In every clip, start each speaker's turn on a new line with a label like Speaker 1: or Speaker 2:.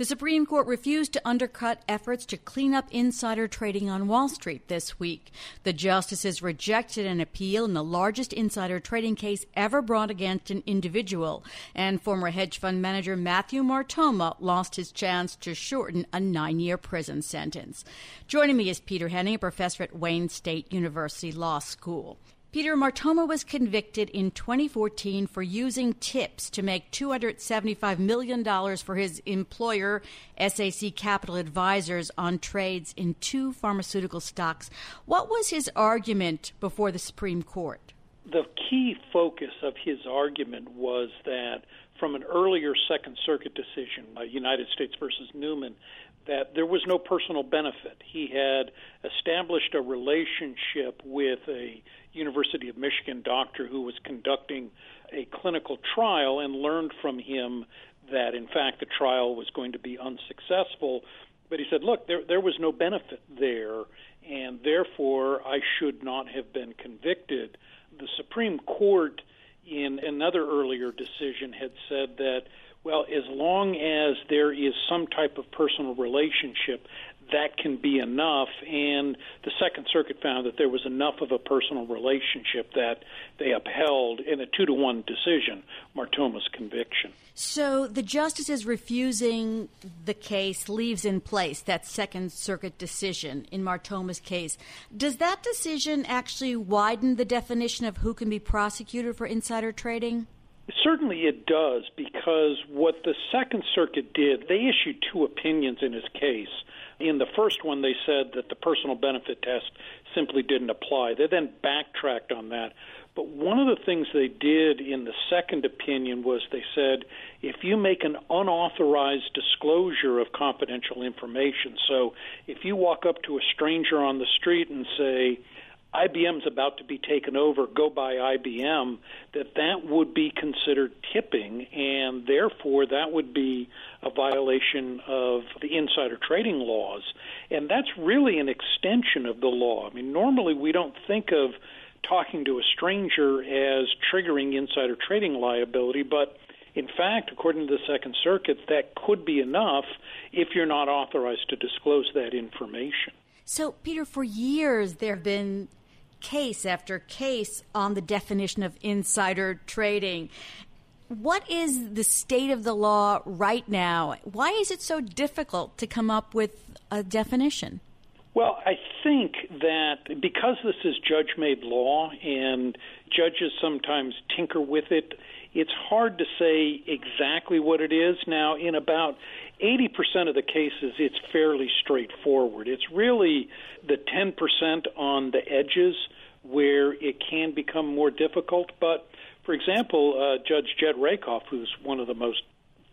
Speaker 1: The Supreme Court refused to undercut efforts to clean up insider trading on Wall Street this week. The justices rejected an appeal in the largest insider trading case ever brought against an individual, and former hedge fund manager Mathew Martoma lost his chance to shorten a nine-year prison sentence. Joining me is Peter Henning, a professor at Wayne State University Law School. Peter Martoma was convicted in 2014 for using tips to make $275 million for his employer, SAC Capital Advisors, on trades in two pharmaceutical stocks. What was his argument before the Supreme Court?
Speaker 2: The key focus of his argument was that earlier Second Circuit decision, uh, United States versus Newman, that there was no personal benefit. He had established a relationship with a University of Michigan doctor who was conducting a clinical trial and learned from him that, in fact, the trial was going to be unsuccessful. But he said, look, there, there was no benefit there, and therefore I should not have been convicted. The Supreme Court, in another earlier decision, had said that well, as long as there is some type of personal relationship, that can be enough. And the Second Circuit found that there was enough of a personal relationship that they upheld in a two to one decision Martoma's conviction.
Speaker 1: So the justices refusing the case leaves in place that Second Circuit decision in Martoma's case. Does that decision actually widen the definition of who can be prosecuted for insider trading?
Speaker 2: Certainly it does, because what the Second Circuit did, they issued two opinions in his case. In the first one, they said that the personal benefit test simply didn't apply. They then backtracked on that. But one of the things they did in the second opinion was they said if you make an unauthorized disclosure of confidential information, so if you walk up to a stranger on the street and say, IBM's about to be taken over, go buy IBM, that that would be considered tipping, and therefore that would be a violation of the insider trading laws. And that's really an extension of the law. I mean, normally we don't think of talking to a stranger as triggering insider trading liability, but in fact, according to the Second Circuit, that could be enough if you're not authorized to disclose that information.
Speaker 1: So, Peter, for years there have been case after case on the definition of insider trading. What is the state of the law right now? Why is it so difficult to come up with a definition?
Speaker 2: Well, I think that because this is judge made law and judges sometimes tinker with it, it's hard to say exactly what it is. Now, in about 80% of the cases, it's fairly straightforward. It's really the 10% on the edges where it can become more difficult. But, for example, uh, Judge Jed Rakoff, who's one of the most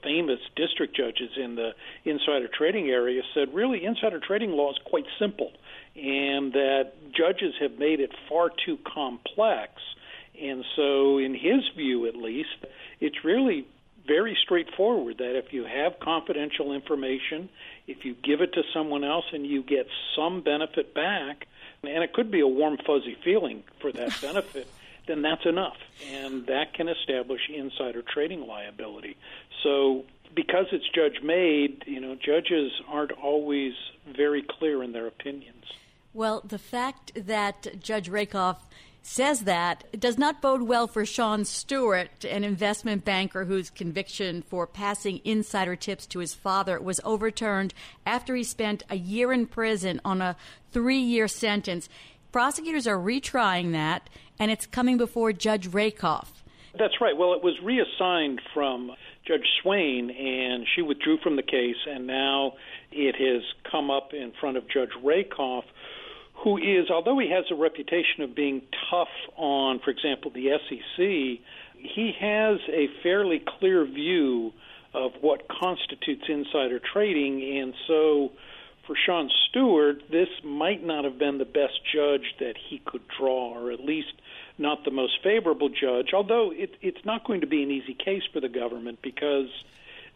Speaker 2: famous district judges in the insider trading area, said really insider trading law is quite simple and that judges have made it far too complex and so, in his view at least, it's really very straightforward that if you have confidential information, if you give it to someone else and you get some benefit back, and it could be a warm, fuzzy feeling for that benefit, then that's enough. And that can establish insider trading liability. So, because it's judge made, you know, judges aren't always very clear in their opinions.
Speaker 1: Well, the fact that Judge Rakoff says that it does not bode well for Sean Stewart, an investment banker whose conviction for passing insider tips to his father was overturned after he spent a year in prison on a three year sentence. Prosecutors are retrying that, and it's coming before Judge Rakoff.
Speaker 2: That's right. Well, it was reassigned from Judge Swain, and she withdrew from the case, and now it has come up in front of Judge Rakoff who is, although he has a reputation of being tough on, for example, the SEC, he has a fairly clear view of what constitutes insider trading, and so for Sean Stewart, this might not have been the best judge that he could draw, or at least not the most favorable judge, although it, it's not going to be an easy case for the government because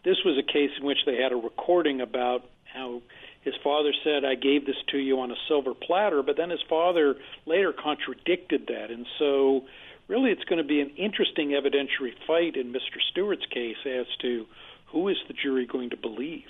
Speaker 2: This was a case in which they had a recording about how his father said, I gave this to you on a silver platter, but then his father later contradicted that. And so, really, it's going to be an interesting evidentiary fight in Mr. Stewart's case as to who is the jury going to believe.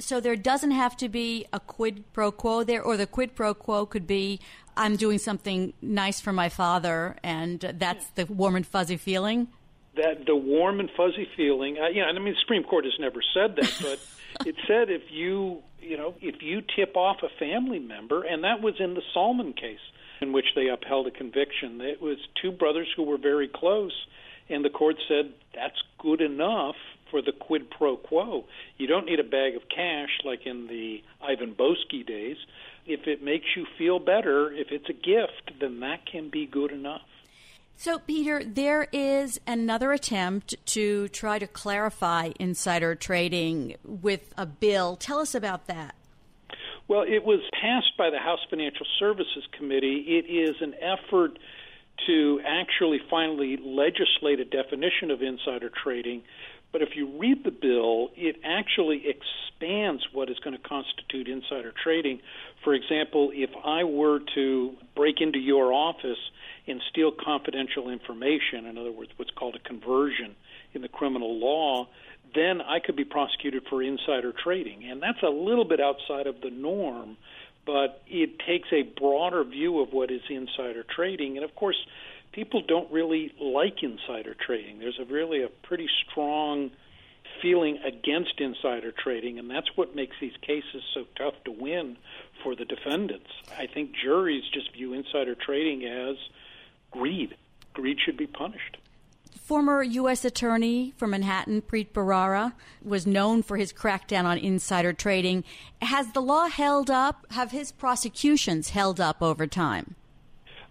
Speaker 1: So there doesn't have to be a quid pro quo there, or the quid pro quo could be I'm doing something nice for my father, and that's the warm and fuzzy feeling.
Speaker 2: That the warm and fuzzy feeling. Uh, yeah, I mean, the Supreme Court has never said that, but it said if you, you know, if you tip off a family member, and that was in the Salman case in which they upheld a conviction. It was two brothers who were very close, and the court said that's good enough for the quid pro quo. You don't need a bag of cash like in the Ivan Boesky days. If it makes you feel better, if it's a gift, then that can be good enough.
Speaker 1: So, Peter, there is another attempt to try to clarify insider trading with a bill. Tell us about that.
Speaker 2: Well, it was passed by the House Financial Services Committee. It is an effort to actually finally legislate a definition of insider trading but if you read the bill, it actually expands what is going to constitute insider trading. For example, if I were to break into your office and steal confidential information, in other words, what's called a conversion in the criminal law, then I could be prosecuted for insider trading. And that's a little bit outside of the norm, but it takes a broader view of what is insider trading. And of course, people don't really like insider trading. There's a really a pretty strong feeling against insider trading, and that's what makes these cases so tough to win for the defendants. I think juries just view insider trading as greed. Greed should be punished.
Speaker 1: Former U.S. Attorney for Manhattan, Preet Bharara, was known for his crackdown on insider trading. Has the law held up? Have his prosecutions held up over time?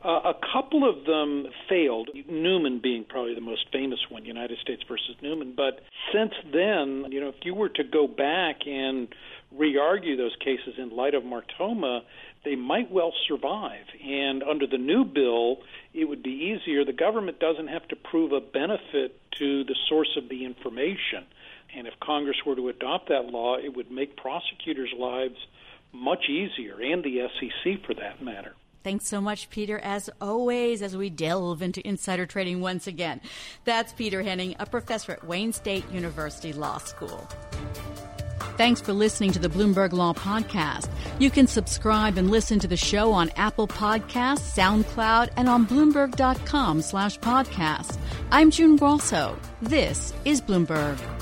Speaker 2: Uh, a couple of them failed, Newman being probably the most famous one, United States versus Newman. But since then, you know, if you were to go back and re argue those cases in light of Martoma, they might well survive. And under the new bill, it would be easier. The government doesn't have to prove a benefit to the source of the information. And if Congress were to adopt that law, it would make prosecutors' lives much easier, and the SEC for that matter.
Speaker 1: Thanks so much, Peter, as always, as we delve into insider trading once again. That's Peter Henning, a professor at Wayne State University Law School. Thanks for listening to the Bloomberg Law Podcast. You can subscribe and listen to the show on Apple Podcasts, SoundCloud, and on Bloomberg.com slash podcast. I'm June Grosso. This is Bloomberg.